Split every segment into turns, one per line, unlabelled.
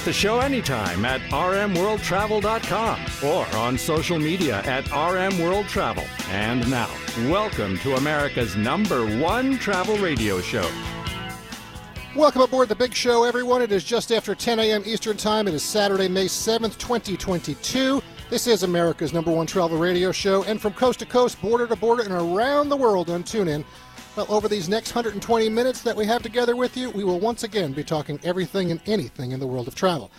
With the show anytime at rmworldtravel.com or on social media at rmworldtravel. And now, welcome to America's number one travel radio show.
Welcome aboard the big show, everyone. It is just after 10 a.m. Eastern Time. It is Saturday, May 7th, 2022. This is America's number one travel radio show, and from coast to coast, border to border, and around the world on TuneIn. Well, over these next 120 minutes that we have together with you, we will once again be talking everything and anything in the world of travel.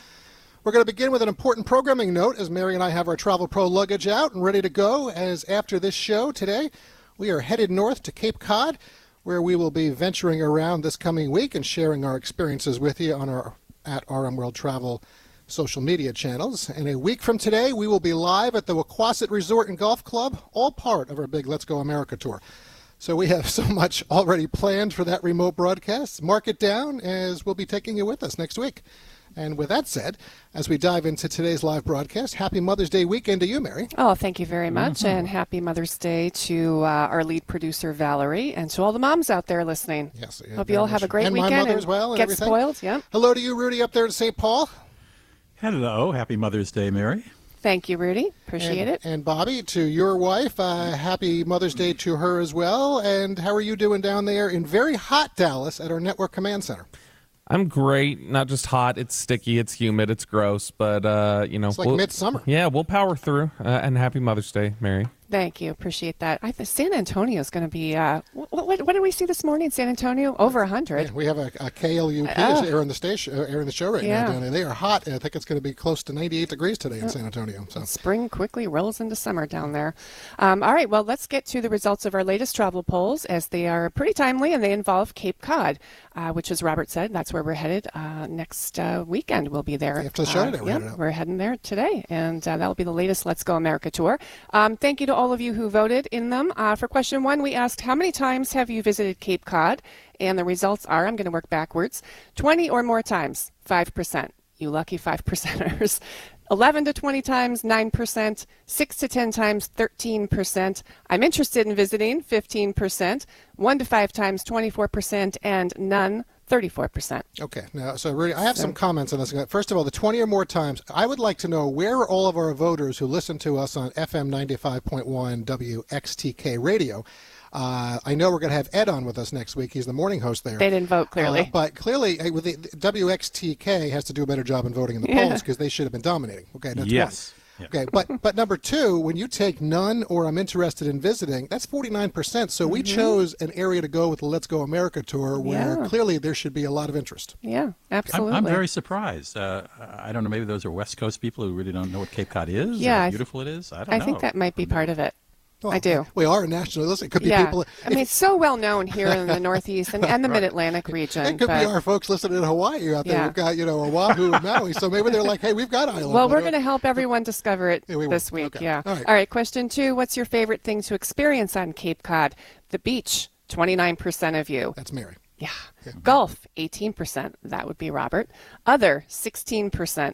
We're going to begin with an important programming note as Mary and I have our Travel Pro luggage out and ready to go. As after this show today, we are headed north to Cape Cod, where we will be venturing around this coming week and sharing our experiences with you on our at RM World Travel social media channels. And a week from today, we will be live at the Wequassett Resort and Golf Club, all part of our big Let's Go America tour. So we have so much already planned for that remote broadcast. Mark it down as we'll be taking you with us next week. And with that said, as we dive into today's live broadcast, happy Mother's Day weekend to you, Mary.
Oh, thank you very much. Mm-hmm. And happy Mother's Day to uh, our lead producer, Valerie, and to all the moms out there listening.
Yes.
Hope you all have a great
and
weekend.
My mother as well.
get
everything.
spoiled. Yeah.
Hello to you, Rudy, up there in St. Paul.
Hello. Happy Mother's Day, Mary.
Thank you, Rudy. Appreciate
and,
it.
And Bobby, to your wife, uh, happy Mother's Day to her as well. And how are you doing down there in very hot Dallas at our network command center?
I'm great. Not just hot. It's sticky. It's humid. It's gross. But uh, you know,
it's like
we'll,
midsummer.
Yeah, we'll power through. Uh, and happy Mother's Day, Mary.
Thank you. Appreciate that. I think San Antonio is going to be. Uh, what, what, what, did we see this morning? San Antonio over 100.
Yeah, we have a, a KLUP uh, airing the station, uh, airing the show right
yeah.
now down there. They are hot. I think it's going to be close to 98 degrees today in San Antonio. So
spring quickly rolls into summer down there. Um, all right. Well, let's get to the results of our latest travel polls as they are pretty timely and they involve Cape Cod, uh, which, as Robert said, that's where we're headed uh, next uh, weekend. We'll be there
after the show today.
We're, yeah, we're heading there today, and that'll be the latest Let's Go America tour. Um, thank you to all of you who voted in them. Uh, for question one, we asked, How many times have you visited Cape Cod? And the results are I'm going to work backwards 20 or more times, 5%. You lucky 5 percenters. 11 to 20 times, 9%. 6 to 10 times, 13%. I'm interested in visiting, 15%. 1 to 5 times, 24%. And none, 34%.
Okay. Now, so Rudy, I have so, some comments on this. First of all, the 20 or more times, I would like to know where are all of our voters who listen to us on FM 95.1 WXTK radio? Uh, I know we're going to have Ed on with us next week. He's the morning host there.
They didn't vote clearly,
uh, but clearly, with the, WXTK has to do a better job in voting in the yeah. polls because they should have been dominating. Okay, that's
yes.
One. Okay, but but number two, when you take none or I'm interested in visiting, that's 49%. So mm-hmm. we chose an area to go with the Let's Go America tour where yeah. clearly there should be a lot of interest.
Yeah, absolutely.
I'm, I'm very surprised. Uh, I don't know, maybe those are West Coast people who really don't know what Cape Cod is.
Yeah,
how beautiful it is. I don't
I
know.
think that might be part of it. Well, I do.
We are a national. Listen, it could be
yeah.
people.
I mean, it's so well known here in the Northeast and, and the right. Mid Atlantic region.
It could
but,
be our folks listening in Hawaii out there. Yeah. We've got, you know, Oahu and Maui. So maybe they're like, hey, we've got islands.
Well, we're going to help everyone discover it
yeah, we
this week.
Okay.
Yeah.
All right.
All right. Question two What's your favorite thing to experience on Cape Cod? The beach, 29% of you.
That's Mary.
Yeah. yeah. Golf, 18%. That would be Robert. Other, 16%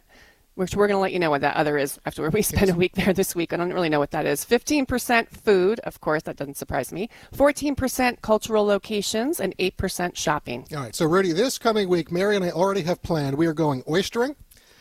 which we're going to let you know what that other is after we spend a week there this week. I don't really know what that is. 15% food, of course, that doesn't surprise me. 14% cultural locations and 8% shopping.
All right. So, Rudy, this coming week, Mary and I already have planned. We are going oystering.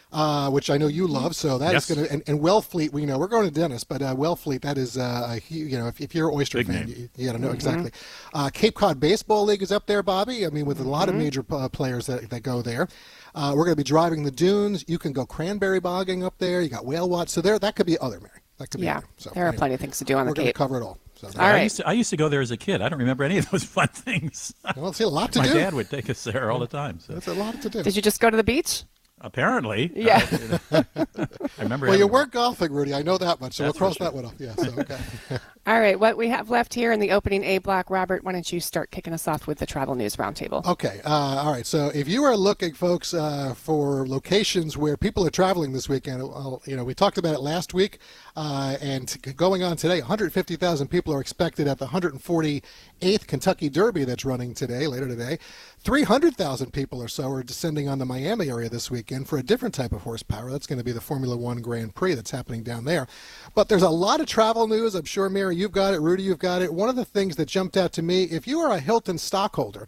Uh, which I know you love, so that
yes.
is going to and, and Wellfleet. We know we're going to Dennis, but uh, Wellfleet that is uh, you know if, if you're an oyster
Big
fan,
you,
you, got to know mm-hmm. exactly. Uh, Cape Cod Baseball League is up there, Bobby. I mean, with a lot
mm-hmm.
of major uh, players that, that go there. Uh, we're going to be driving the dunes. You can go cranberry bogging up there. You got whale watch. So there, that could be other, Mary. That could be
yeah.
Other. So,
there are plenty of things to do on
the
Cape.
We're going to cover it all. So,
all
I
right.
Used to, I used to go there as a kid. I don't remember any of those fun things.
Well, see, a lot to
My
do.
My dad would take us there all the time. So.
That's a lot to do.
Did you just go to the beach?
Apparently.
Yeah.
Uh, I remember.
Well, you weren't golfing, Rudy. I know that much, so
That's
we'll
for
cross
sure.
that one off. Yeah, so, okay.
All right, what we have left here in the opening A block, Robert, why don't you start kicking us off with the travel news roundtable?
Okay. Uh, all right. So if you are looking, folks, uh, for locations where people are traveling this weekend, well, you know, we talked about it last week, uh, and going on today, 150,000 people are expected at the 148th Kentucky Derby that's running today, later today. 300,000 people or so are descending on the Miami area this weekend for a different type of horsepower. That's going to be the Formula One Grand Prix that's happening down there. But there's a lot of travel news. I'm sure, Mary, you've got it. Rudy, you've got it. One of the things that jumped out to me, if you are a Hilton stockholder,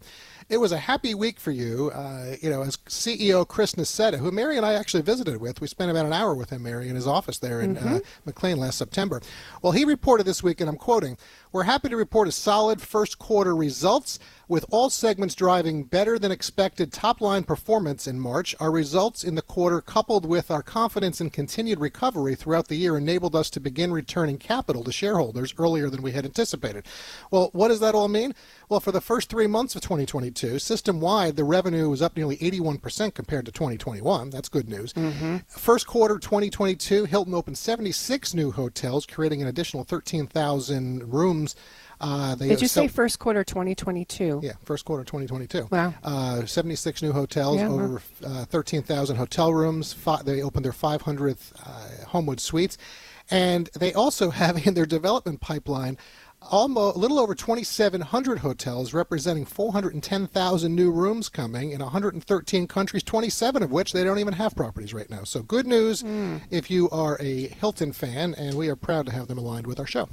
it was a happy week for you. Uh, you know, as CEO Chris Nassetta, who Mary and I actually visited with, we spent about an hour with him, Mary, in his office there in uh, McLean last September. Well, he reported this week, and I'm quoting, "We're happy to report a solid first quarter results." With all segments driving better than expected top line performance in March, our results in the quarter, coupled with our confidence in continued recovery throughout the year, enabled us to begin returning capital to shareholders earlier than we had anticipated. Well, what does that all mean? Well, for the first three months of 2022, system wide, the revenue was up nearly 81% compared to 2021. That's good news. Mm-hmm. First quarter 2022, Hilton opened 76 new hotels, creating an additional 13,000 rooms. Uh, they
Did you say first quarter 2022?
yeah, first quarter 2022.
Wow.
Uh, 76 new hotels,
Yeah,
over uh, 13,000 hotel rooms. Fi- they opened their 500th uh, Homewood Suites. And they also have in their development pipeline almost a little over 2,700 hotels, representing 410,000 new rooms coming in 113 countries, 27 of which they don't even have properties right now. So good news
Hmm.
if you are a Hilton fan, and we are proud to have them aligned with our show.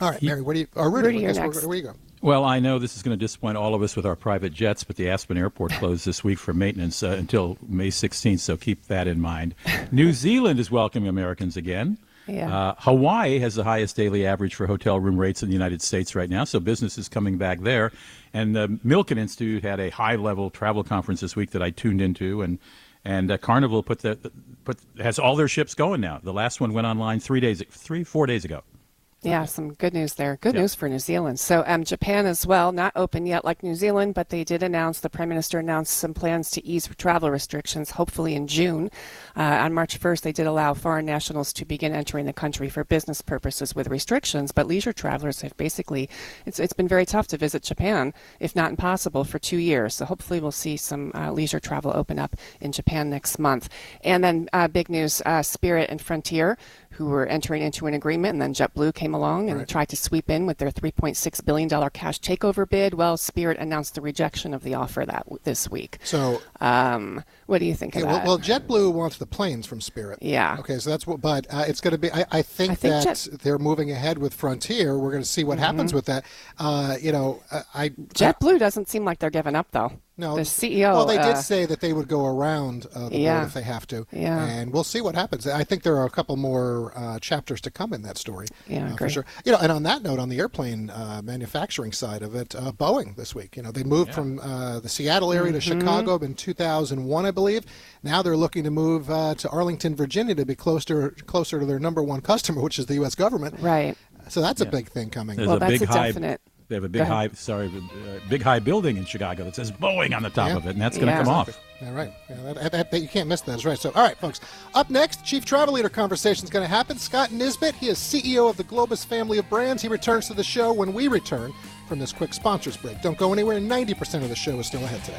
All right, Mary, what do you? Or Rudy,
Rudy,
I
you're
guess where,
next.
where you go?
Well, I know this is going to disappoint all of us with our private jets, but the Aspen Airport closed this week for maintenance uh, until May 16th, so keep that in mind. New Zealand is welcoming Americans again.
Yeah.
Uh, Hawaii has the highest daily average for hotel room rates in the United States right now, so business is coming back there. And the Milken Institute had a high-level travel conference this week that I tuned into, and and uh, Carnival put the put has all their ships going now. The last one went online three days, three four days ago.
Yeah, some good news there. Good news for New Zealand. So, um, Japan as well, not open yet like New Zealand, but they did announce, the Prime Minister announced some plans to ease travel restrictions, hopefully in June. Uh, on March 1st, they did allow foreign nationals to begin entering the country for business purposes with restrictions, but leisure travelers have basically, it's, it's been very tough to visit Japan, if not impossible, for two years. So, hopefully, we'll see some uh, leisure travel open up in Japan next month. And then, uh, big news uh, Spirit and Frontier who were entering into an agreement, and then JetBlue came along and tried to sweep in with their $3.6 billion cash takeover bid. Well, Spirit announced the rejection of the offer that this week.
So
Um, what do you think
Okay,
of
well,
that?
well, JetBlue wants the planes from Spirit.
Yeah.
Okay, so that's what, but uh, it's going to be. I, I think
I think
that
Jet-
they're moving ahead with Frontier. We're going to see what
Mm-hmm.
happens with that. Uh, you know, uh, I
JetBlue doesn't seem like they're giving up, though.
No,
the CEO.
Well, they did
uh,
say that they would go around uh, the
Yeah.
board if they have to.
Yeah.
and we'll see what happens. I think there are a couple more uh, chapters to come in that story.
Yeah, I
uh, for sure. You know, and on that note, on the airplane uh, manufacturing side of it, uh, Boeing this week. You know, they moved from uh, the Seattle area
Mm-hmm.
to Chicago in 2001, I believe. Now they're looking to move uh, to Arlington, Virginia, to be closer closer to their number one customer, which is the U.S. government.
Right.
So that's a big thing coming.
There's
Well,
a
that's
big
a
high.
definite-
They have a big high, sorry, uh, big high building in Chicago that says Boeing on the top
Yeah.
of it, and that's going to
Yeah.
come off.
All right. Yeah, that, that, that- you can't miss that. That's right. So, all right, folks. Up next, Chief Travel Leader conversation is going to happen. Scott Nisbet, he is CEO of the Globus family of brands. He returns to the show when we return from this quick sponsors break. Don't go anywhere. 90% of the show is still ahead today.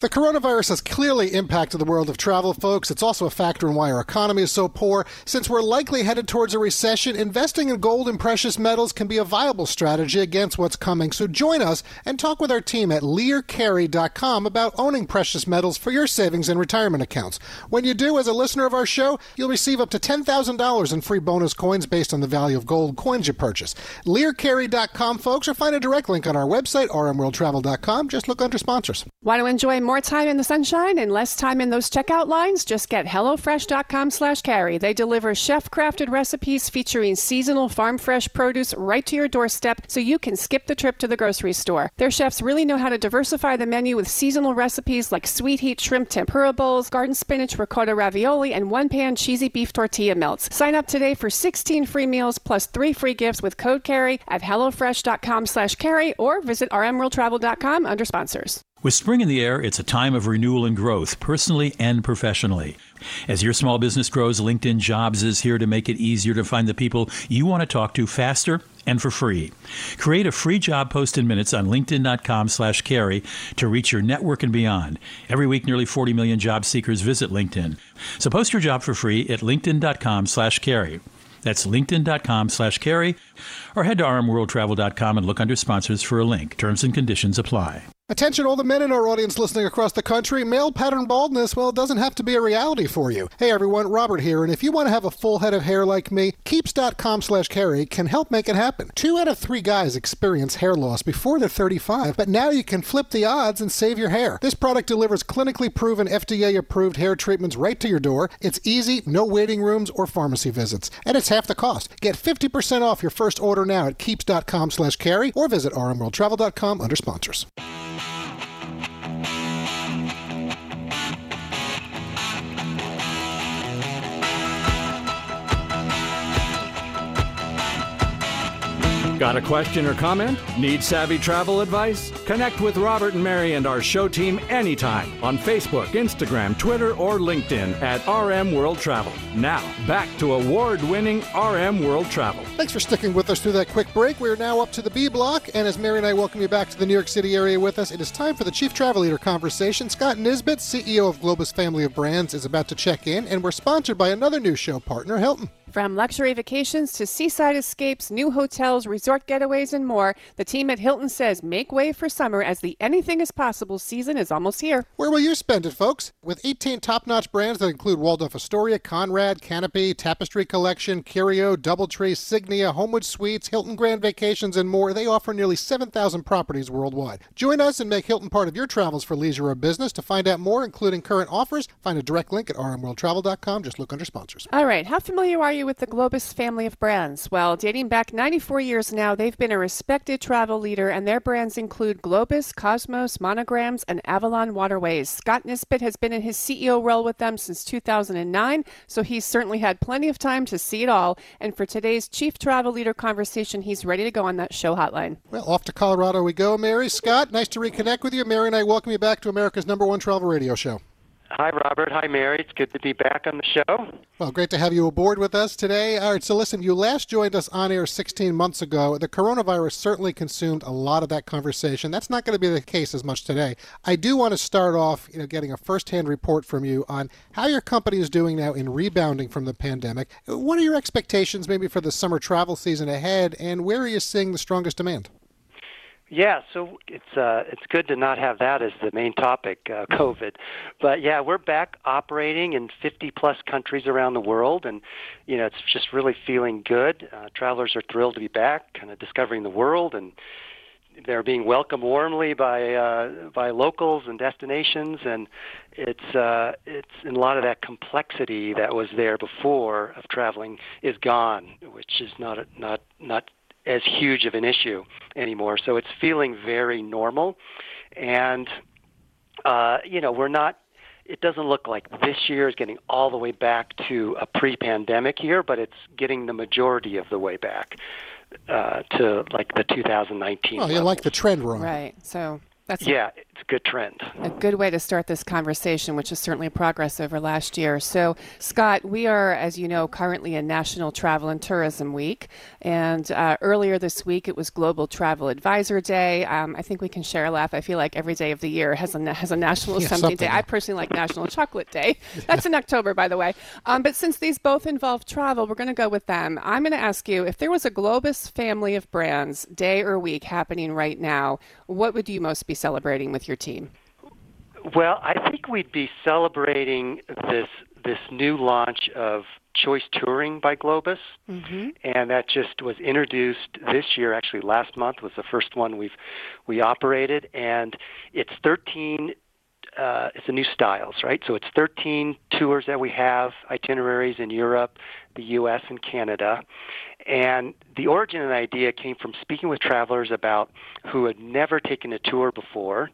The coronavirus has clearly impacted the world of travel, folks. It's also a factor in why our economy is so poor. Since we're likely headed towards a recession, investing in gold and precious metals can be a viable strategy against what's coming. So join us and talk with our team at learcarey.com about owning precious metals for your savings and retirement accounts. When you do, as a listener of our show, you'll receive up to $10,000 in free bonus coins based on the value of gold coins you purchase. Learcarey.com, folks, or find a direct link on our website, rmworldtravel.com. Just look under sponsors.
Want to enjoy more time in the sunshine and less time in those checkout lines? Just get HelloFresh.com slash carey. They deliver chef-crafted recipes featuring seasonal farm fresh produce right to your doorstep so you can skip the trip to the grocery store. Their chefs really know how to diversify the menu with seasonal recipes like sweet heat shrimp tempura bowls, garden spinach ricotta ravioli, and one-pan cheesy beef tortilla melts. Sign up today for 16 free meals plus three free gifts with code CAREY at HelloFresh.com slash carey or visit rmworldtravel.com under sponsors.
With spring in the air, it's a time of renewal and growth, personally and professionally. As your small business grows, LinkedIn Jobs is here to make it easier to find the people you want to talk to faster and for free. Create a free job post in minutes on linkedin.com slash carey to reach your network and beyond. Every week, nearly 40 million job seekers visit LinkedIn. So post your job for free at linkedin.com slash carey. That's linkedin.com slash carey or head to rmworldtravel.com and look under sponsors for a link. Terms and conditions apply.
Attention, all the men in our audience listening across the country. Male pattern baldness, well, it doesn't have to be a reality for you. Hey everyone, Robert here, and if you want to have a full head of hair like me, Keeps.com slash carey can help make it happen. Two out of three guys experience hair loss before they're 35, but now you can flip the odds and save your hair. This product delivers clinically proven FDA approved hair treatments right to your door. It's easy, no waiting rooms or pharmacy visits, and it's half the cost. Get 50% off your first order now at Keeps.com slash carey or visit rmworldtravel.com under sponsors.
Got a question or comment? Need savvy travel advice? Connect with Robert and Mary and our show team anytime on Facebook, Instagram, Twitter, or LinkedIn at RM World Travel. Now, back to award winning RM World Travel.
Thanks for sticking with us through that quick break. We're now up to the B block, and as Mary and I welcome you back to the New York City area with us, it is time for the Chief Travel Leader conversation. Scott Nisbet, CEO of Globus Family of Brands, is about to check in, and we're sponsored by another new show partner, Hilton.
From luxury vacations to seaside escapes, new hotels, resort getaways, and more, the team at Hilton says make way for summer as the anything is possible season is almost here.
Where will you spend it, folks? With 18 top notch brands that include Waldorf Astoria, Conrad, Canopy, Tapestry Collection, Curio, Doubletree, Signia, Homewood Suites, Hilton Grand Vacations, and more, they offer nearly 7,000 properties worldwide. Join us and make Hilton part of your travels for leisure or business. To find out more, including current offers, find a direct link at rmworldtravel.com. Just look under sponsors.
All right, how familiar are you with the Globus family of brands? Well, dating back 94 years now, they've been a respected travel leader, and their brands include Globus, Cosmos, Monograms, and Avalon Waterways. Scott Nisbet has been in his CEO role with them since 2009, so he's certainly had plenty of time to see it all. And for today's Chief Travel Leader conversation, he's ready to go on that show hotline.
Well, off to Colorado we go, Mary. Scott, nice to reconnect with you. Mary and I welcome you back to America's number one travel radio show.
Hi, Robert. Hi, Mary. It's good to be back on the show.
Well, great to have you aboard with us today. All right, so listen, you last joined us on air 16 months ago. The coronavirus certainly consumed a lot of that conversation. That's not going to be the case as much today. I do want to start off, you know, getting a firsthand report from you on how your company is doing now in rebounding from the pandemic. What are your expectations maybe for the summer travel season ahead, and where are you seeing the strongest demand?
Yeah, so it's uh, it's good to not have that as the main topic, uh, COVID. But yeah, we're back operating in 50 plus countries around the world, and you know it's just really feeling good. Uh, travelers are thrilled to be back, kind of discovering the world, and they're being welcomed warmly by uh, by locals and destinations, and it's uh, it's and a lot of that complexity that was there before of traveling is gone, which is not not not as huge of an issue anymore. So it's feeling very normal, and uh, you know we're not. It doesn't look like this year is getting all the way back to a pre-pandemic year, but it's getting the majority of the way back uh, to like the 2019.
Well, you like the trend we're on.
Right. So that's
yeah, it's a good trend.
A good way to start this conversation, which is certainly progress over last year. So, Scott, we are, as you know, currently in National Travel and Tourism Week. And uh, earlier this week, it was Global Travel Advisor Day. Um, I think we can share a laugh. I feel like every day of the year has a, has a National
Yeah,
something,
something.
Day. I personally like National Chocolate Day. That's in October, by the way. Um, but since these both involve travel, we're going to go with them. I'm going to ask you if there was a Globus family of brands day or week happening right now, what would you most be celebrating with your team?
Well, I think we'd be celebrating this this new launch of Choice Touring by Globus, mm-hmm. and that just was introduced this year. Actually, last month was the first one we've we operated, and it's 13 uh, it's the new styles, right? So it's 13 tours that we have, itineraries in Europe, the U.S., and Canada. And the origin of the idea came from speaking with travelers about who had never taken a tour before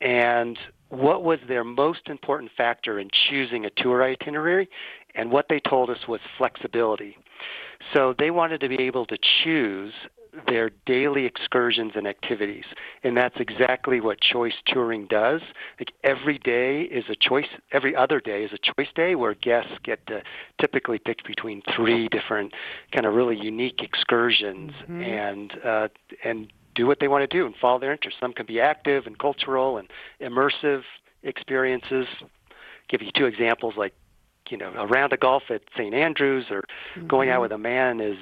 and what was their most important factor in choosing a tour itinerary. And what they told us was flexibility. So they wanted to be able to choose their daily excursions and activities. And that's exactly what choice touring does. Like every day is a choice, every other day is a choice day where guests get to typically pick between three different kind of really unique excursions mm-hmm. and uh, and do what they want to do and follow their interests. Some can be active and cultural and immersive experiences. Give you two examples like you know, a round of golf at St. Andrews or mm-hmm. going out with a man is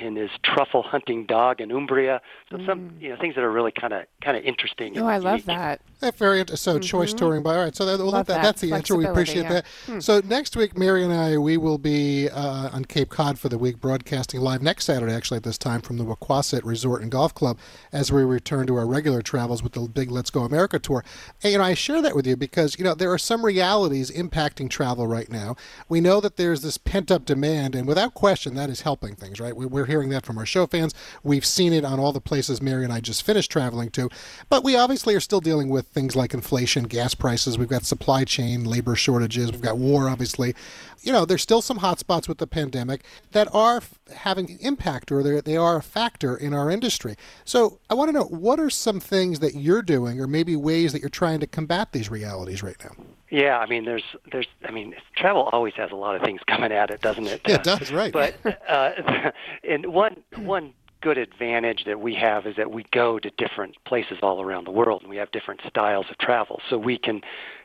in his truffle hunting dog in Umbria. So mm. some you know things that are really kind of kind of interesting.
Oh, I love that.
That very so mm-hmm. choice touring by all right. So that, well, that, that. that's the answer. We appreciate yeah. that. Hmm. So next week, Mary and I we will be uh, on Cape Cod for the week, broadcasting live next Saturday, actually at this time from the Wequassett Resort and Golf Club, as we return to our regular travels with the big Let's Go America tour. And you know, I share that with you because you know there are some realities impacting travel right now. We know that there's this pent up demand, and without question, that is helping things. Right? We're hearing that from our show fans. We've seen it on all the places Mary and I just finished traveling to, but we obviously are still dealing with things like inflation, gas prices. We've got supply chain, labor shortages. We've got war, obviously. You know, there's still some hot spots with the pandemic that are having impact or they are a factor in our industry. So I want to know what are some things that you're doing or maybe ways that you're trying to combat these realities right now?
Yeah, I mean, there's, there's, I mean, travel always has a lot of things coming at it, doesn't it?
Yeah, it does, right?
But, uh, and one, one good advantage that we have is that we go to different places all around the world, and we have different styles of travel, so we can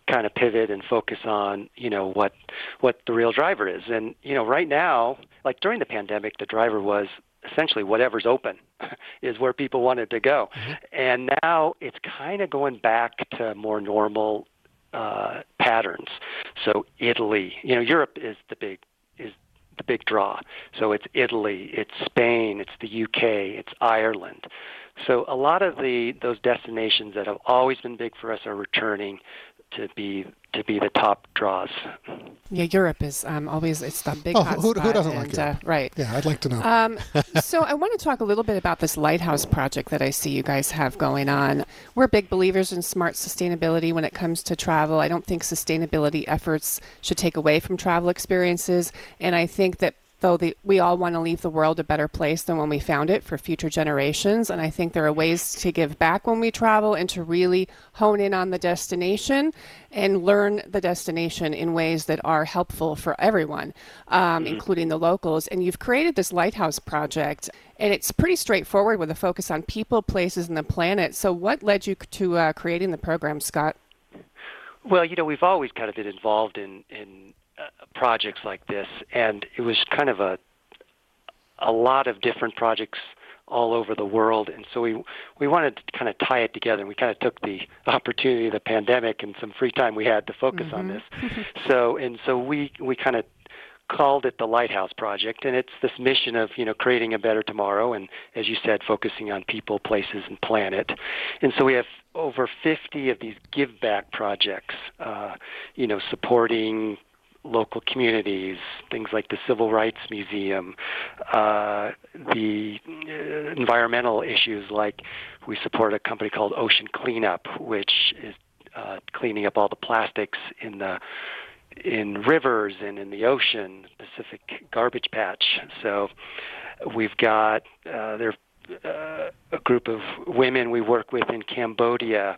kind of pivot and focus on, you know, what, what the real driver is. And you know, right now, like during the pandemic, the driver was essentially whatever's open is where people wanted to go. Mm-hmm. And now it's kind of going back to more normal uh, patterns. So Italy, you know, Europe is the big is the big draw. So it's Italy, it's Spain, it's the UK, it's Ireland. So a lot of the those destinations that have always been big for us are returning to be to be the top draws.
Yeah, Europe is um, always it's the big
oh,
hot
who,
spot.
who doesn't
and,
like it? Uh,
right.
Yeah, I'd like to know. Um,
so I want to talk a little bit about this lighthouse project that I see you guys have going on. We're big believers in smart sustainability when it comes to travel. I don't think sustainability efforts should take away from travel experiences, and I think that though the, we all want to leave the world a better place than when we found it for future generations. And I think there are ways to give back when we travel and to really hone in on the destination and learn the destination in ways that are helpful for everyone, um, mm-hmm. including the locals. And you've created this lighthouse project, and it's pretty straightforward with a focus on people, places, and the planet. So, what led you to uh, creating the program, Scott?
Well, you know, we've always kind of been involved in in projects like this, and it was kind of a a lot of different projects all over the world, and so we we wanted to kind of tie it together. And we kind of took the opportunity of the pandemic and some free time we had to focus mm-hmm. on this. so and so we we kind of called it the Lighthouse Project, and it's this mission of you know creating a better tomorrow, and as you said, focusing on people, places, and planet. And so we have over 50 of these give back projects, uh, you know, supporting local communities, things like the Civil Rights Museum, uh, the uh, environmental issues like we support a company called Ocean Cleanup, which is uh, cleaning up all the plastics in the in rivers and in the ocean, Pacific Garbage Patch. So we've got uh, there uh, a group of women we work with in Cambodia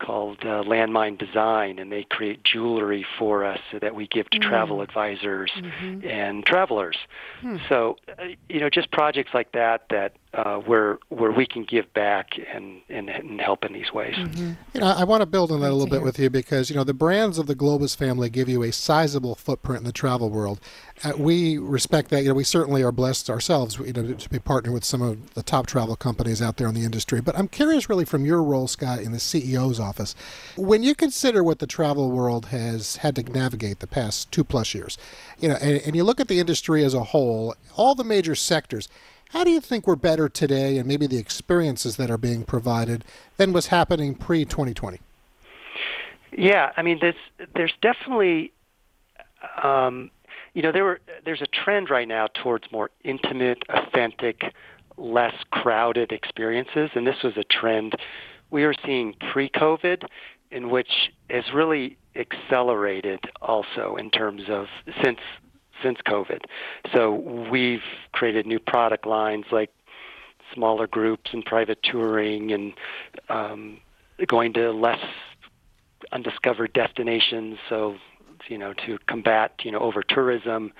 called uh, Landmine Design, and they create jewelry for us so that we give to mm. travel advisors mm-hmm. and travelers. Hmm. So, uh, you know, just projects like that that uh, where where we can give back and and, and help in these ways.
Mm-hmm. You know, I want to build on that a little bit with you because you know the brands of the Globus family give you a sizable footprint in the travel world. Uh, we respect that. You know, we certainly are blessed ourselves. You know, to be partnered with some of the top travel companies out there in the industry. But I'm curious, really, from your role, Scott, in the CEO's office, when you consider what the travel world has had to navigate the past two plus years, you know, and, and you look at the industry as a whole, all the major sectors how do you think we're better today and maybe the experiences that are being provided than was happening pre 2020?
Yeah, I mean, there's there's definitely, um, you know, there were there's a trend right now towards more intimate, authentic, less crowded experiences, and this was a trend we were seeing pre-COVID, in which has really accelerated also in terms of since since COVID. So we've created new product lines like smaller groups and private touring and um, going to less undiscovered destinations. So you know to combat you know over tourism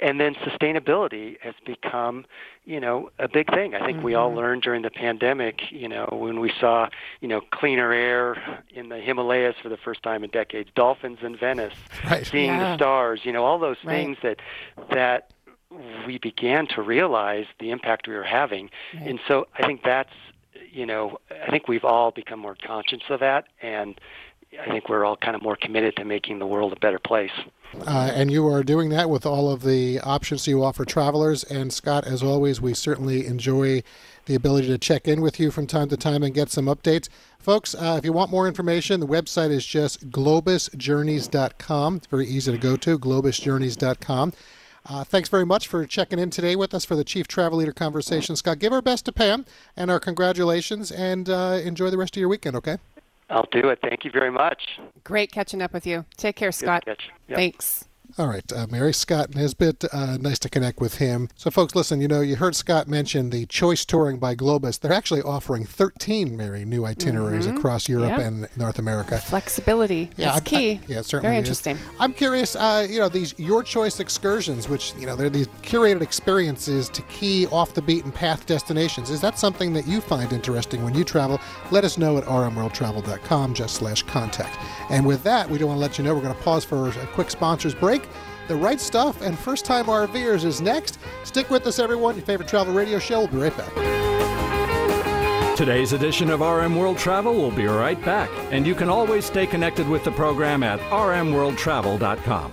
and then sustainability has become you know a big thing i think mm-hmm. we all mm-hmm. learned during the pandemic you know when we saw you know cleaner air in the himalayas for the first time in decades dolphins in venice right. seeing yeah. the stars you know all those right. things that that we began to realize the impact we were having right. and so i think that's you know i think we've all become more conscious of that and I think we're all kind of more committed to making the world a better place.
Uh, and you are doing that with all of the options you offer travelers. And Scott, as always, we certainly enjoy the ability to check in with you from time to time and get some updates. Folks, uh, if you want more information, the website is just globusjourneys.com. It's very easy to go to, globusjourneys.com. Uh, thanks very much for checking in today with us for the Chief Travel Leader Conversation. Scott, give our best to Pam and our congratulations and uh, enjoy the rest of your weekend, okay?
I'll do it. Thank you very much.
Great catching up with you. Take care, Scott. Yep. Thanks.
All right, uh, Mary Scott Nisbet, uh, nice to connect with him. So, folks, listen, you know, you heard Scott mention the Choice Touring by Globus. They're actually offering 13, Mary, new itineraries mm-hmm. across Europe and North America.
Flexibility yeah, is key. I,
yeah, certainly.
Very interesting.
Is. I'm curious, uh, you know, these Your Choice excursions, which, you know, they're these curated experiences to key off the beaten path destinations. Is that something that you find interesting when you travel? Let us know at rmworldtravel.com, just slash contact. And with that, we don't want to let you know we're going to pause for a quick sponsors break. The Right Stuff and First Time RVers is next. Stick with us, everyone. Your favorite travel radio show. We'll be right back.
Today's edition of RM World Travel will be right back, and you can always stay connected with the program at rmworldtravel.com.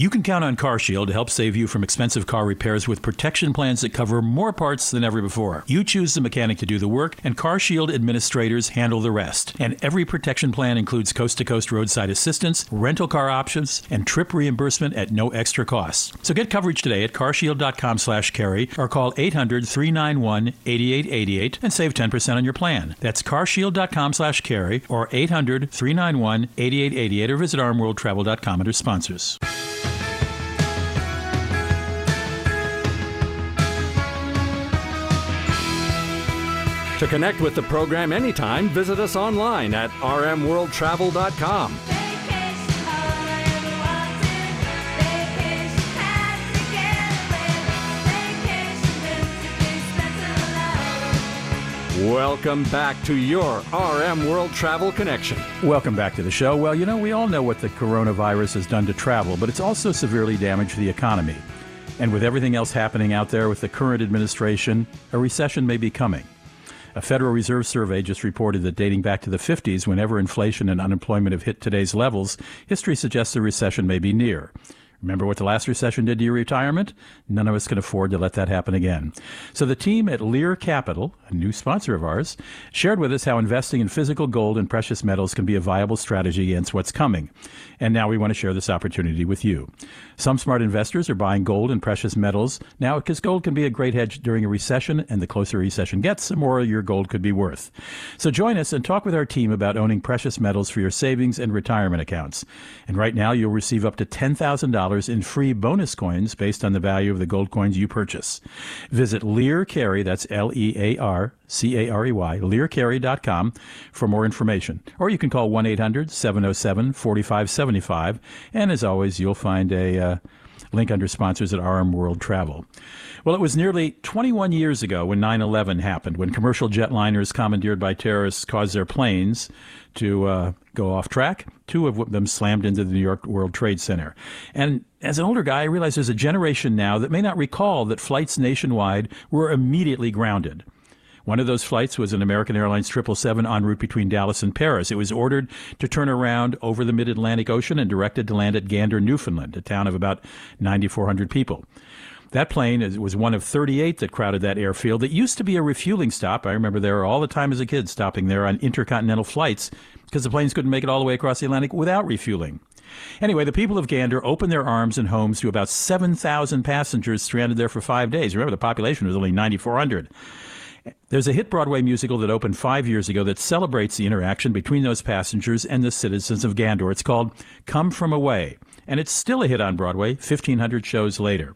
You can count on CarShield to help save you from expensive car repairs with protection plans that cover more parts than ever before. You choose the mechanic to do the work, and CarShield administrators handle the rest. And every protection plan includes coast to coast roadside assistance, rental car options, and trip reimbursement at no extra cost. So get coverage today at carshield.com slash carey or call 800 391 8888 and save 10% on your plan. That's carshield.com slash carey or 800 391 8888 or visit rmworldtravel.com under sponsors.
To connect with the program anytime, visit us online at rmworldtravel.com. Welcome back to your RM World Travel Connection.
Welcome back to the show. Well, you know, we all know what the coronavirus has done to travel, but it's also severely damaged the economy. And with everything else happening out there with the current administration, a recession may be coming. A Federal Reserve survey just reported that dating back to the 50s, whenever inflation and unemployment have hit today's levels, history suggests a recession may be near. Remember what the last recession did to your retirement? None of us can afford to let that happen again. So the team at Lear Capital, a new sponsor of ours, shared with us how investing in physical gold and precious metals can be a viable strategy against what's coming. And now we want to share this opportunity with you. Some smart investors are buying gold and precious metals now because gold can be a great hedge during a recession, and the closer a recession gets, the more your gold could be worth. So join us and talk with our team about owning precious metals for your savings and retirement accounts. And right now, you'll receive up to $10,000 in free bonus coins based on the value of the gold coins you purchase. Visit Lear Carey, that's L E A R C A R E Y, learcarey.com for more information. Or you can call 1 800 707 4575. And as always, you'll find a uh, Link under sponsors at RM World Travel. Well, it was nearly 21 years ago when 9 11 happened, when commercial jetliners commandeered by terrorists caused their planes to uh, go off track. Two of them slammed into the New York World Trade Center. And as an older guy, I realize there's a generation now that may not recall that flights nationwide were immediately grounded. One of those flights was an American Airlines 777 en route between Dallas and Paris. It was ordered to turn around over the mid Atlantic Ocean and directed to land at Gander, Newfoundland, a town of about 9,400 people. That plane was one of 38 that crowded that airfield. It used to be a refueling stop. I remember there all the time as a kid stopping there on intercontinental flights because the planes couldn't make it all the way across the Atlantic without refueling. Anyway, the people of Gander opened their arms and homes to about 7,000 passengers stranded there for five days. Remember, the population was only 9,400. There's a hit Broadway musical that opened five years ago that celebrates the interaction between those passengers and the citizens of Gander. It's called Come From Away, and it's still a hit on Broadway 1,500 shows later.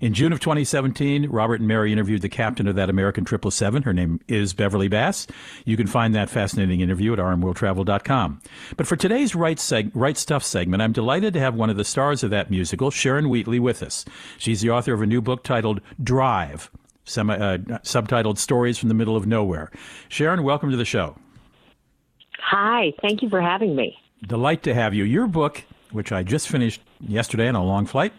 In June of 2017, Robert and Mary interviewed the captain of that American 777. Her name is Beverly Bass. You can find that fascinating interview at rmworldtravel.com. But for today's right, seg- right Stuff segment, I'm delighted to have one of the stars of that musical, Sharon Wheatley, with us. She's the author of a new book titled Drive, semi, uh, subtitled Stories from the Middle of Nowhere. Sharon, welcome to the show.
Hi, thank you for having me.
Delight to have you. Your book, which I just finished yesterday on a long flight,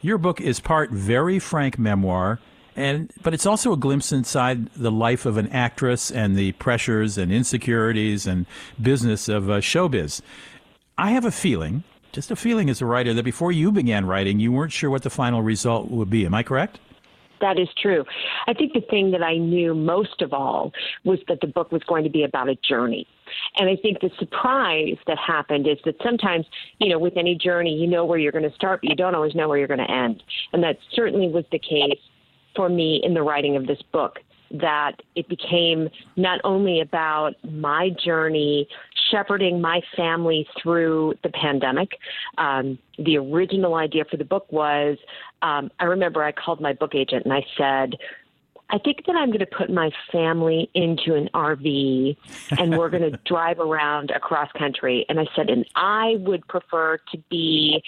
your book is part very frank memoir, and but it's also a glimpse inside the life of an actress and the pressures and insecurities and business of uh, showbiz. I have a feeling, just a feeling as a writer, that before you began writing, you weren't sure what the final result would be. Am I correct?
That is true. I think the thing that I knew most of all was that the book was going to be about a journey. And I think the surprise that happened is that sometimes, you know, with any journey, you know where you're going to start, but you don't always know where you're going to end. And that certainly was the case for me in the writing of this book that it became not only about my journey shepherding my family through the pandemic. Um, the original idea for the book was um, I remember I called my book agent and I said, I think that I'm going to put my family into an RV and we're going to drive around across country. And I said, and I would prefer to be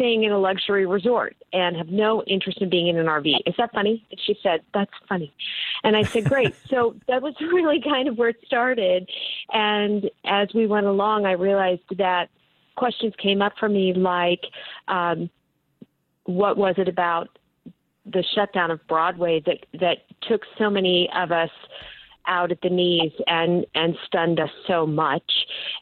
staying in a luxury resort and have no interest in being in an RV. Is that funny? And she said, That's funny. And I said, Great. so that was really kind of where it started. And as we went along, I realized that questions came up for me like, um, what was it about the shutdown of Broadway that that took so many of us out at the knees and and stunned us so much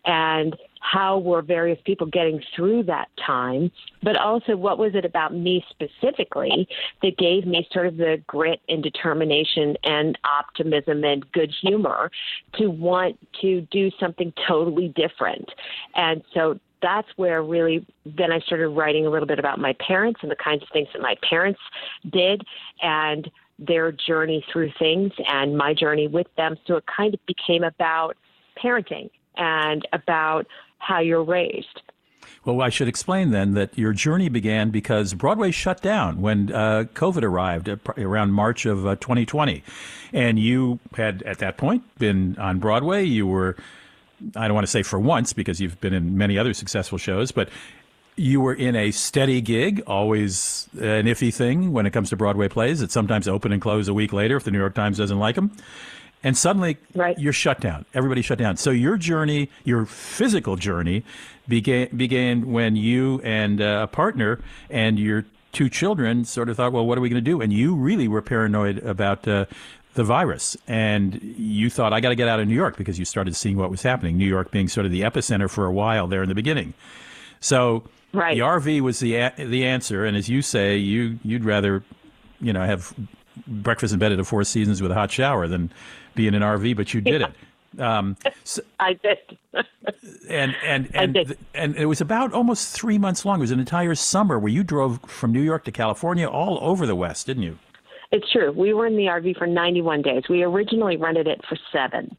and how were various people getting through that time but also what was it about me specifically that gave me sort of the grit and determination and optimism and good humor to want to do something totally different and so that's where really then I started writing a little bit about my parents and the kinds of things that my parents did and their journey through things and my journey with them. So it kind of became about parenting and about how you're raised.
Well, I should explain then that your journey began because Broadway shut down when uh, COVID arrived around March of uh, 2020. And you had, at that point, been on Broadway. You were, I don't want to say for once because you've been in many other successful shows, but you were in a steady gig, always an iffy thing when it comes to Broadway plays. It's sometimes open and close a week later if the New York Times doesn't like them. And suddenly right. you're shut down. Everybody shut down. So your journey, your physical journey, began began when you and uh, a partner and your two children sort of thought, well, what are we going to do? And you really were paranoid about uh, the virus. And you thought, I got to get out of New York because you started seeing what was happening. New York being sort of the epicenter for a while there in the beginning. So Right. The RV was the a- the answer, and as you say, you you'd rather, you know, have breakfast in bed at a Four Seasons with a hot shower than be in an RV, but you did yeah. it. Um,
so, I did.
and and and did. and it was about almost three months long. It was an entire summer where you drove from New York to California, all over the West, didn't you?
It's true. We were in the RV for 91 days. We originally rented it for seven.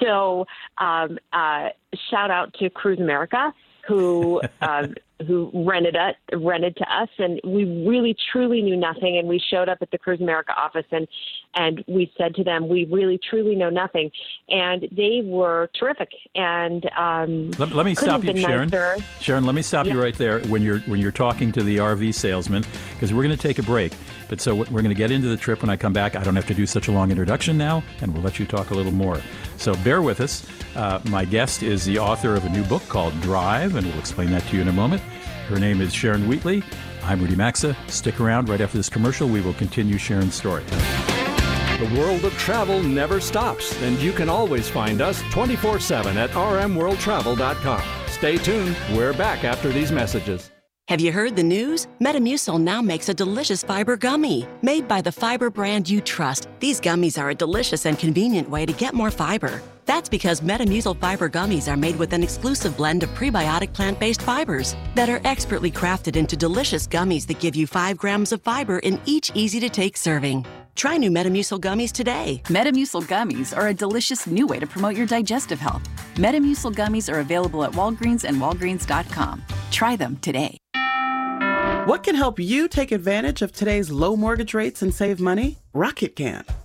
So, um, uh, shout out to Cruise America who uh, who rented it rented to us, and we really truly knew nothing. And we showed up at the Cruise America office, and and we said to them, we really truly know nothing, and they were terrific. And um,
let, let me stop you, Sharon.
Nicer.
Sharon, let me stop you right there when you're when you're talking to the RV salesman because we're going to take a break. But so we're going to get into the trip when I come back. I don't have to do such a long introduction now, and we'll let you talk a little more. So bear with us. Uh, my guest is the author of a new book called Drive, and we'll explain that to you in a moment. Her name is Sharon Wheatley. I'm Rudy Maxa. Stick around right after this commercial. We will continue Sharon's story.
The world of travel never stops, and you can always find us 24 7 at rmworldtravel.com. Stay tuned. We're back after these messages.
Have you heard the news? Metamucil now makes a delicious fiber gummy. Made by the fiber brand you trust, these gummies are a delicious and convenient way to get more fiber. That's because Metamucil fiber gummies are made with an exclusive blend of prebiotic plant based fibers that are expertly crafted into delicious gummies that give you 5 grams of fiber in each easy to take serving. Try new Metamucil gummies today.
Metamucil gummies are a delicious new way to promote your digestive health. Metamucil gummies are available at Walgreens and Walgreens.com. Try them today.
What can help you take advantage of today's low mortgage rates and save money? Rocket can.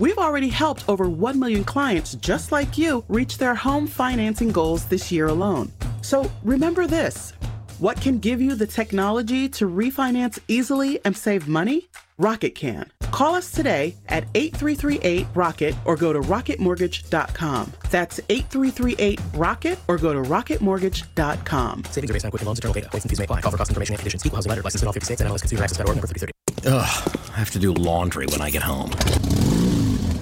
We've already helped over 1 million clients just like you reach their home financing goals this year alone. So remember this what can give you the technology to refinance easily and save money? Rocket can. Call us today at 8338 Rocket or go to rocketmortgage.com. That's 8338 Rocket or go to rocketmortgage.com.
Savings are based on Quicken Loans, internal data. Points and fees may apply. Call for cost information and conditions. Equal housing letter. Licensed in all 50 states and MLS Consumer Access.org number 3030.
Ugh, I have to do laundry when I get home.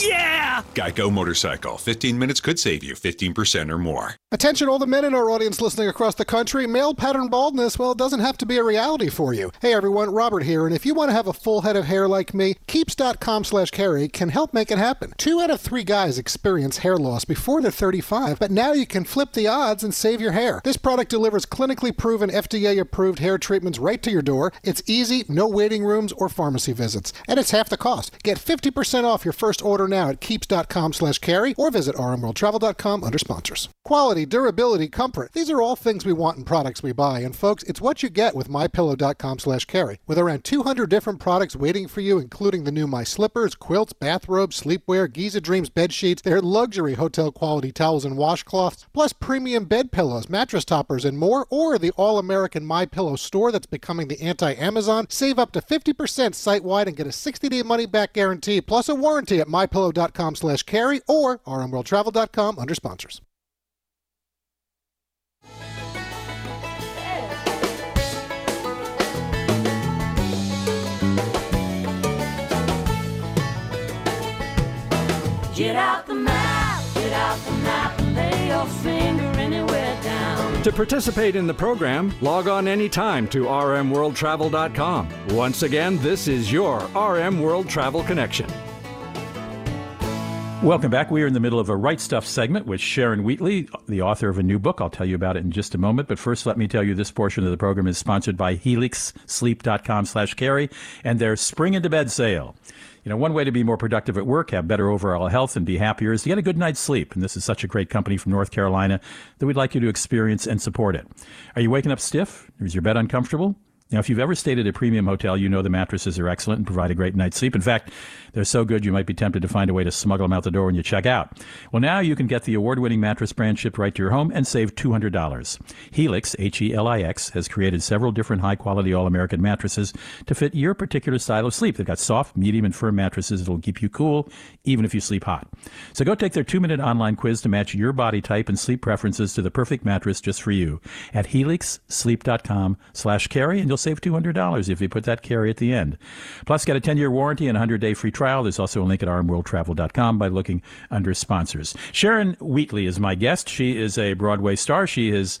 Yeah!
Geico Motorcycle. 15 minutes could save you 15% or more.
Attention, all the men in our audience listening across the country. Male pattern baldness, well, it doesn't have to be a reality for you. Hey everyone, Robert here, and if you want to have a full head of hair like me, keeps.com slash carey can help make it happen. Two out of three guys experience hair loss before they're 35, but now you can flip the odds and save your hair. This product delivers clinically proven FDA approved hair treatments right to your door. It's easy, no waiting rooms or pharmacy visits, and it's half the cost. Get 50% off your first order now at keeps.com slash carey or visit rmworldtravel.com under sponsors. Quality, durability, comfort. These are all things we want in products we buy. And folks, it's what you get with mypillow.com slash carey. With around 200 different products waiting for you, including the new My Slippers, quilts, bathrobes, sleepwear, Giza Dreams bed sheets, their luxury hotel quality towels and washcloths, plus premium bed pillows, mattress toppers, and more, or the all-American My Pillow store that's becoming the anti-Amazon. Save up to 50% site-wide and get a 60-day money-back guarantee, plus a warranty at mypillow.com slash carey or rmworldtravel.com under sponsors.
Get out the map, get out the map, and lay your finger anywhere down.
To participate in the program, log on anytime to rmworldtravel.com. Once again, this is your RM World Travel Connection.
Welcome back. We are in the middle of a Right Stuff segment with Sharon Wheatley, the author of a new book. I'll tell you about it in just a moment. But first, let me tell you this portion of the program is sponsored by HelixSleep.com slash carey and their spring into bed sale. You know, one way to be more productive at work, have better overall health, and be happier is to get a good night's sleep. And this is such a great company from North Carolina that we'd like you to experience and support it. Are you waking up stiff? Is your bed uncomfortable? Now, if you've ever stayed at a premium hotel, you know the mattresses are excellent and provide a great night's sleep. In fact, they're so good you might be tempted to find a way to smuggle them out the door when you check out. Well, now you can get the award winning mattress brand shipped right to your home and save $200. Helix, H E L I X, has created several different high quality All American mattresses to fit your particular style of sleep. They've got soft, medium, and firm mattresses that'll keep you cool even if you sleep hot. So go take their two minute online quiz to match your body type and sleep preferences to the perfect mattress just for you at helixsleep.com slash carey and you'll save $200 if you put that carey at the end. Plus, get a 10 year warranty and a 100 day free trial. There's also a link at rmworldtravel.com by looking under sponsors. Sharon Wheatley is my guest. She is a Broadway star. She is.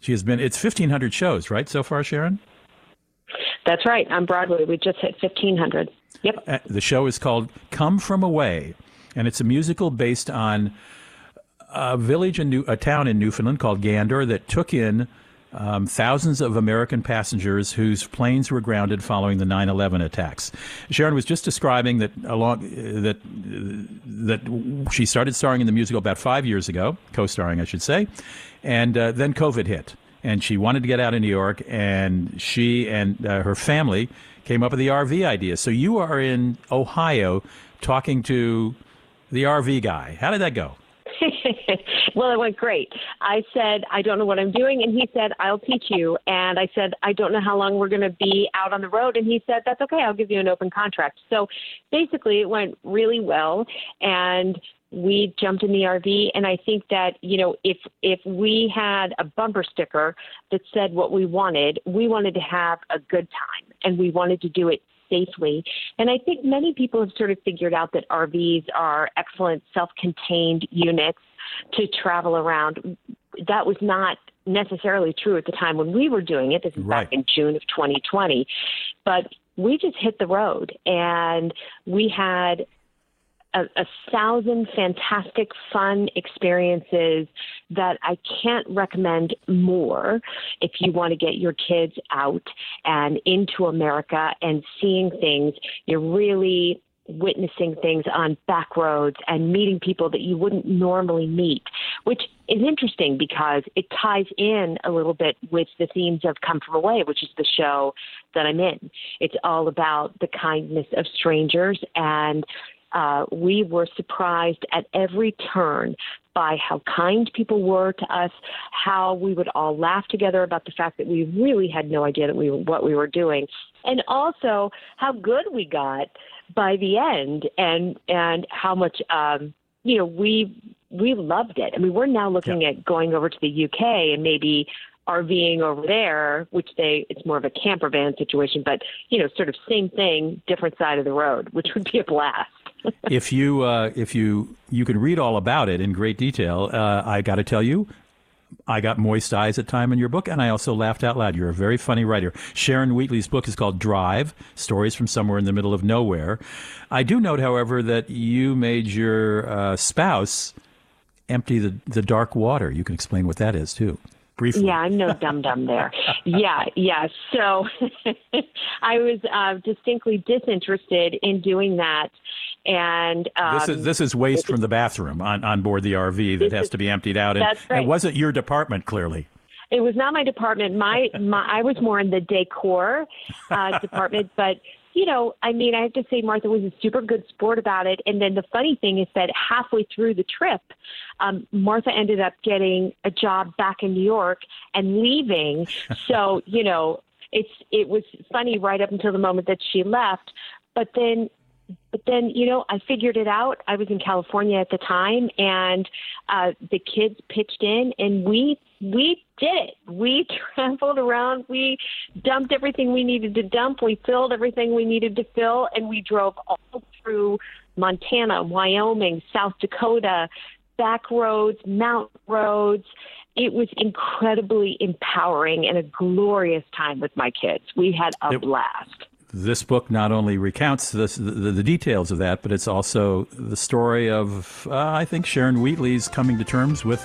She has been. It's 1,500 shows, right, so far, Sharon?
That's right. On Broadway, we just hit 1,500. Yep.
Uh, the show is called Come From Away, and it's a musical based on a village in New, a town in Newfoundland called Gander that took in um, thousands of American passengers whose planes were grounded following the 9/11 attacks. Sharon was just describing that along uh, that uh, that she started starring in the musical about five years ago, co-starring, I should say, and uh, then COVID hit, and she wanted to get out of New York, and she and uh, her family came up with the RV idea. So you are in Ohio talking to the RV guy. How did that go?
well, it went great. I said, I don't know what I'm doing. And he said, I'll teach you. And I said, I don't know how long we're going to be out on the road. And he said, That's okay. I'll give you an open contract. So basically, it went really well. And we jumped in the RV and I think that you know if if we had a bumper sticker that said what we wanted we wanted to have a good time and we wanted to do it safely and I think many people have sort of figured out that RVs are excellent self-contained units to travel around that was not necessarily true at the time when we were doing it this is
Right.
back in June of 2020 but we just hit the road and we had a, a thousand fantastic, fun experiences that I can't recommend more if you want to get your kids out and into America and seeing things. You're really witnessing things on back roads and meeting people that you wouldn't normally meet, which is interesting because it ties in a little bit with the themes of Come From Away, which is the show that I'm in. It's all about the kindness of strangers and uh, we were surprised at every turn by how kind people were to us, how we would all laugh together about the fact that we really had no idea that we what we were doing, and also how good we got by the end, and and how much um, you know we we loved it. I mean, we're now looking at going over to the UK and maybe RVing over there, which they it's more of a camper van situation, but you know, sort of same thing, different side of the road, which would be a blast.
if you uh, if you you can read all about it in great detail, uh, I got to tell you, I got moist eyes at time in your book, and I also laughed out loud. You're a very funny writer. Sharon Wheatley's book is called Drive: Stories from Somewhere in the Middle of Nowhere. I do note, however, that you made your uh, spouse empty the the dark water. You can explain what that is too, briefly.
Yeah, I'm no dum dum there. Yeah, yeah. So I was uh, distinctly disinterested in doing that, and um,
This is this is waste from the bathroom on, on board the RV that has
is-
to be emptied out, and
That's right.
it wasn't your department clearly.
It was not my department. My, my I was more in the decor uh, department, but you know, I mean, I have to say Martha was a super good sport about it. And then the funny thing is that halfway through the trip, um, Martha ended up getting a job back in New York and leaving. So you know, it's it was funny right up until the moment that she left, but then but then you know i figured it out. I was in california at the time and uh the kids pitched in and we we did it. We traveled around. We dumped everything we needed to dump. We filled everything we needed to fill and we drove all through montana wyoming south dakota back roads mountain roads. It was incredibly empowering and a glorious time with my kids. We had a
It-
blast
This book not only recounts this, the, the details of that, but it's also the story of, uh, I think, Sharon Wheatley's coming to terms with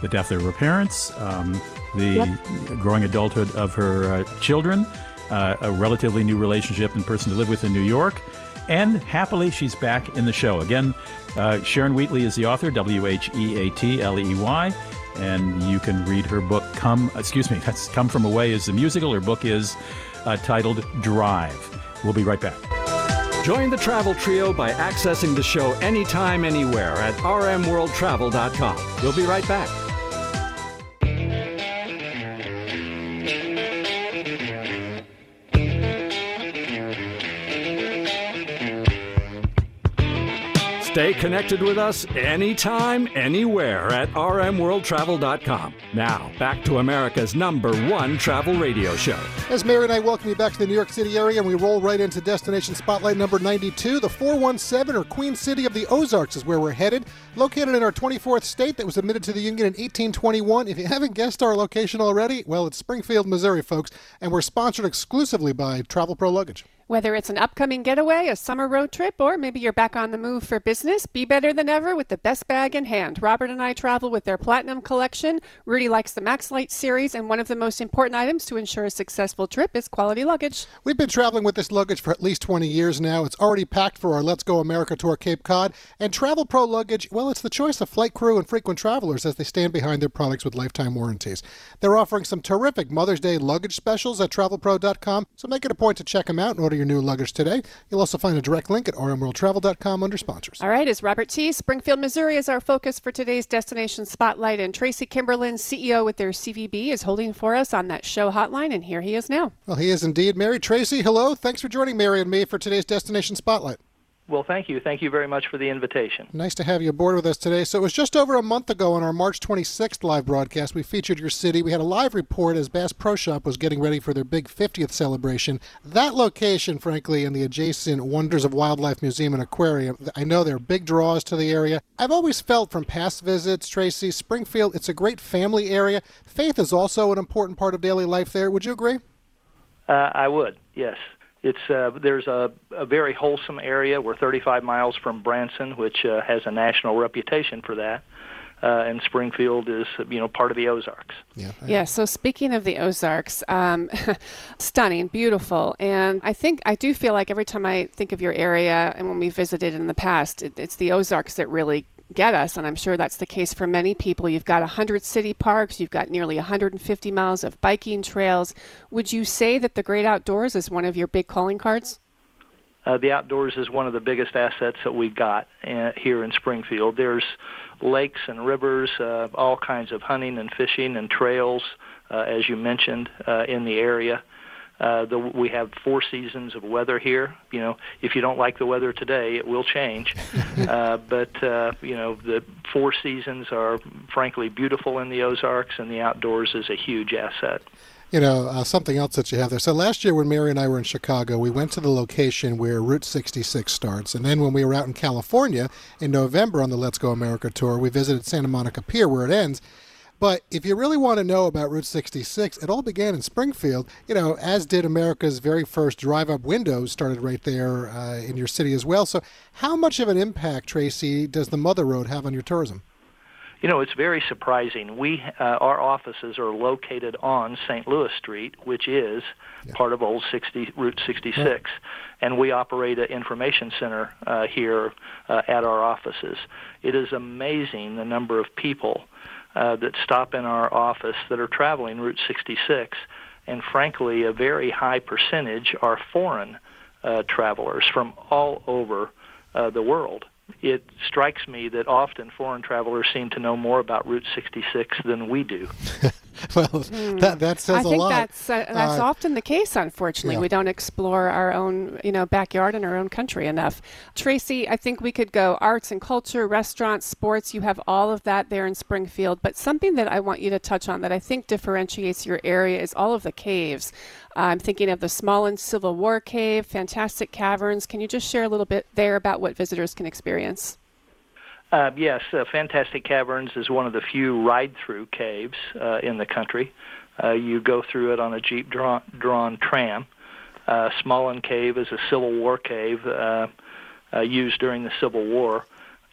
the death of her parents, um, the growing adulthood of her uh, children, uh, a relatively new relationship and person to live with in New York, and happily she's back in the show. Again, uh, Sharon Wheatley is the author, W H E A T L E Y, and you can read her book come, excuse me, that's Come From Away is the musical. Her book is uh, titled Drive. We'll be right back.
Join the travel trio by accessing the show anytime, anywhere at rmworldtravel.com. We'll be right back. Stay connected with us anytime, anywhere at rmworldtravel.com. Now, back to America's number one travel radio show.
As Mary and I welcome you back to the New York City area, and we roll right into Destination Spotlight number 92. The 417 or Queen City of the Ozarks is where we're headed. Located in our 24th state that was admitted to the Union in 1821. If you haven't guessed our location already, well, it's Springfield, Missouri, folks, and we're sponsored exclusively by Travel Pro Luggage.
Whether it's an upcoming getaway, a summer road trip, or maybe you're back on the move for business, be better than ever with the best bag in hand. Robert and I travel with their Platinum collection. Rudy likes the Max series, and one of the most important items to ensure a successful trip is quality luggage.
We've been traveling with this luggage for at least 20 years now. It's already packed for our Let's Go America tour Cape Cod. And Travel Pro luggage, well, it's the choice of flight crew and frequent travelers as they stand behind their products with lifetime warranties. They're offering some terrific Mother's Day luggage specials at travelpro.com, so make it a point to check them out and order your new luggage today. You'll also find a direct link at rmworldtravel.com under sponsors.
All right, as Robert T. Springfield, Missouri is our focus for today's destination spotlight, and Tracy Kimberlin, CEO with their CVB, is holding for us on that show hotline, and here he is now.
Well, he is indeed. Mary Tracy, hello. Thanks for joining Mary and me for today's destination spotlight.
Well, thank you. Thank you very much for the invitation.
Nice to have you aboard with us today. So it was just over a month ago on our March 26th live broadcast. We featured your city. We had a live report as Bass Pro Shop was getting ready for their big 50th celebration. That location, frankly, and the adjacent Wonders of Wildlife Museum and Aquarium, I know they're big draws to the area. I've always felt from past visits, Tracy, Springfield, it's a great family area. Faith is also an important part of daily life there. Would you agree?
Uh, I would, yes. It's uh, there's a, a very wholesome area. We're 35 miles from Branson, which uh, has a national reputation for that. Uh, and Springfield is, you know, part of the Ozarks.
Yeah.
Yeah. So speaking of the Ozarks, um, stunning, beautiful, and I think I do feel like every time I think of your area and when we visited in the past, it, it's the Ozarks that really get us, and I'm sure that's the case for many people. You've got 100 city parks, you've got nearly 150 miles of biking trails. Would you say that the great outdoors is one of your big calling cards?
Uh, the outdoors is one of the biggest assets that we've got uh, here in Springfield. There's lakes and rivers, uh, all kinds of hunting and fishing and trails, uh, as you mentioned, uh, in the area. Uh, the, we have four seasons of weather here. You know, if you don't like the weather today, it will change. uh, but uh, you know, the four seasons are frankly beautiful in the Ozarks, and the outdoors is a huge asset.
You know, uh, something else that you have there. So last year when Mary and I were in Chicago, we went to the location where Route 66 starts. And then when we were out in California in November on the Let's Go America tour, we visited Santa Monica Pier where it ends. But if you really want to know about Route 66, it all began in Springfield, you know, as did America's very first drive up windows started right there uh, in your city as well. So, how much of an impact, Tracy, does the Mother Road have on your tourism?
You know, it's very surprising. We uh, our offices are located on St. Louis Street, which is yeah. part of Old 60 Route 66, yeah. and we operate an information center uh, here uh, at our offices. It is amazing the number of people uh, that stop in our office that are traveling Route 66, and frankly, a very high percentage are foreign uh, travelers from all over uh, the world it strikes me that often foreign travelers seem to know more about Route 66 than we do.
well, mm. that, that says
I think that's uh, that's uh, often the case. Unfortunately,
yeah.
we don't explore our own you know backyard and our own country enough. Tracy, I think we could go arts and culture, restaurants, sports. You have all of that there in Springfield. But something that I want you to touch on that I think differentiates your area is all of the caves. I'm thinking of the Smallin Civil War Cave, fantastic caverns. Can you just share a little bit there about what visitors can experience?
Uh, yes, uh, Fantastic Caverns is one of the few ride-through caves uh, in the country. Uh, you go through it on a jeep drawn, tram. Uh, Smallin Cave is a Civil War cave uh, uh, used during the Civil War.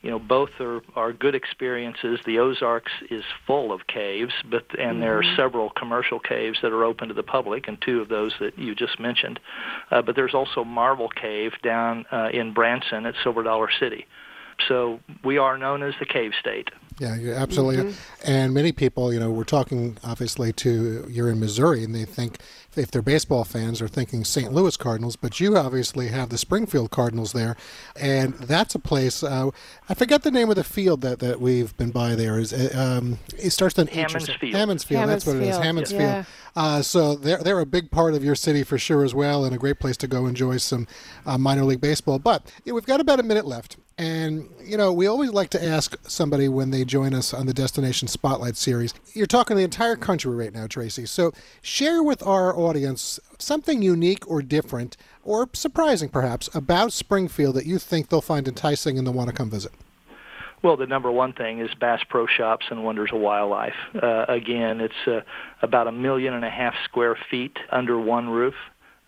You know, both are, are good experiences. The Ozarks is full of caves, but and mm-hmm. there are
Mm-hmm.
several commercial caves that are open to the public, and two of those that you just mentioned. Uh, but there's also Marble Cave down uh, in Branson at Silver Dollar City. So we are known as the Cave State.
Yeah, yeah, absolutely. And many people, you know, we're talking obviously to you're in Missouri, and they think if they're baseball fans, are thinking St. Louis Cardinals, but you obviously have the Springfield Cardinals there, and that's a place. Uh, I forget the name of the field that, that we've been by there. Is uh, um, it starts with an H or Hammons.
Field.
Hammons Field. That's what it is.
Hammons
Hammons
Field,
Field.
yeah.
Uh, so they're they're a big part of your city for sure as well, and a great place to go enjoy some uh, minor league baseball. But yeah, we've got about a minute left, and you know we always like to ask somebody when they join us on the Destination Spotlight series. You're talking the entire country right now, Tracy. So share with our audience something unique or different or surprising, perhaps, about Springfield that you think they'll find enticing and they'll want to come visit.
Well, the number one thing is Bass Pro Shops and Wonders of Wildlife. Uh, again, it's uh, about a million and a half square feet under one roof.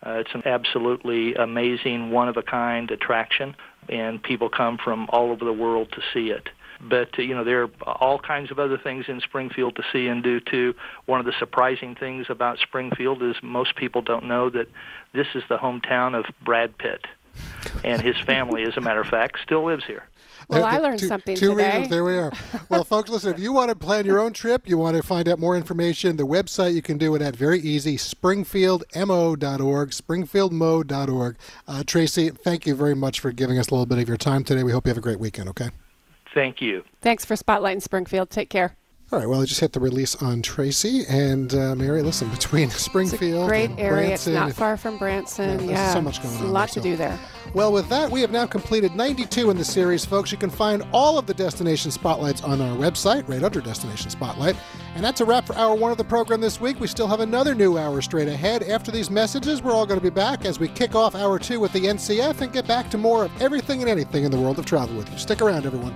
Uh, it's an absolutely amazing, one of a kind attraction, and people come from all over the world to see it. But uh, you know there are all kinds of other things in Springfield to see and do too. One of the surprising things about Springfield is most people don't know that this is the hometown of Brad Pitt, and his family, as a matter of fact, still lives here.
Well,
There-
I learned
two,
something
two
today.
reasons. There we are. Well, folks, listen. If you want to plan your own trip, you want to find out more information, the website you can do it at very easy: springfieldmo.org, springfieldmo.org. Uh, Tracy, thank you very much for giving us a little bit of your time today. We hope you have a great weekend. Okay.
Thank you.
Thanks for spotlighting Springfield. Take care.
All right. Well, I just hit the release on Tracy and uh, Mary. Listen, between Springfield,
Great
and
area. It's not far from Branson.
there's
Yeah,
so much going
It's
on
A lot
there,
to
so-
do there.
Well, with that, we have now completed 92 in the series, folks. You can find all of the Destination Spotlights on our website, right under Destination Spotlight. And that's a wrap for hour one of the program this week. We still have another new hour straight ahead. After these messages, we're all going to be back as we kick off hour two with the NCF and get back to more of everything and anything in the world of travel with you. Stick around, everyone.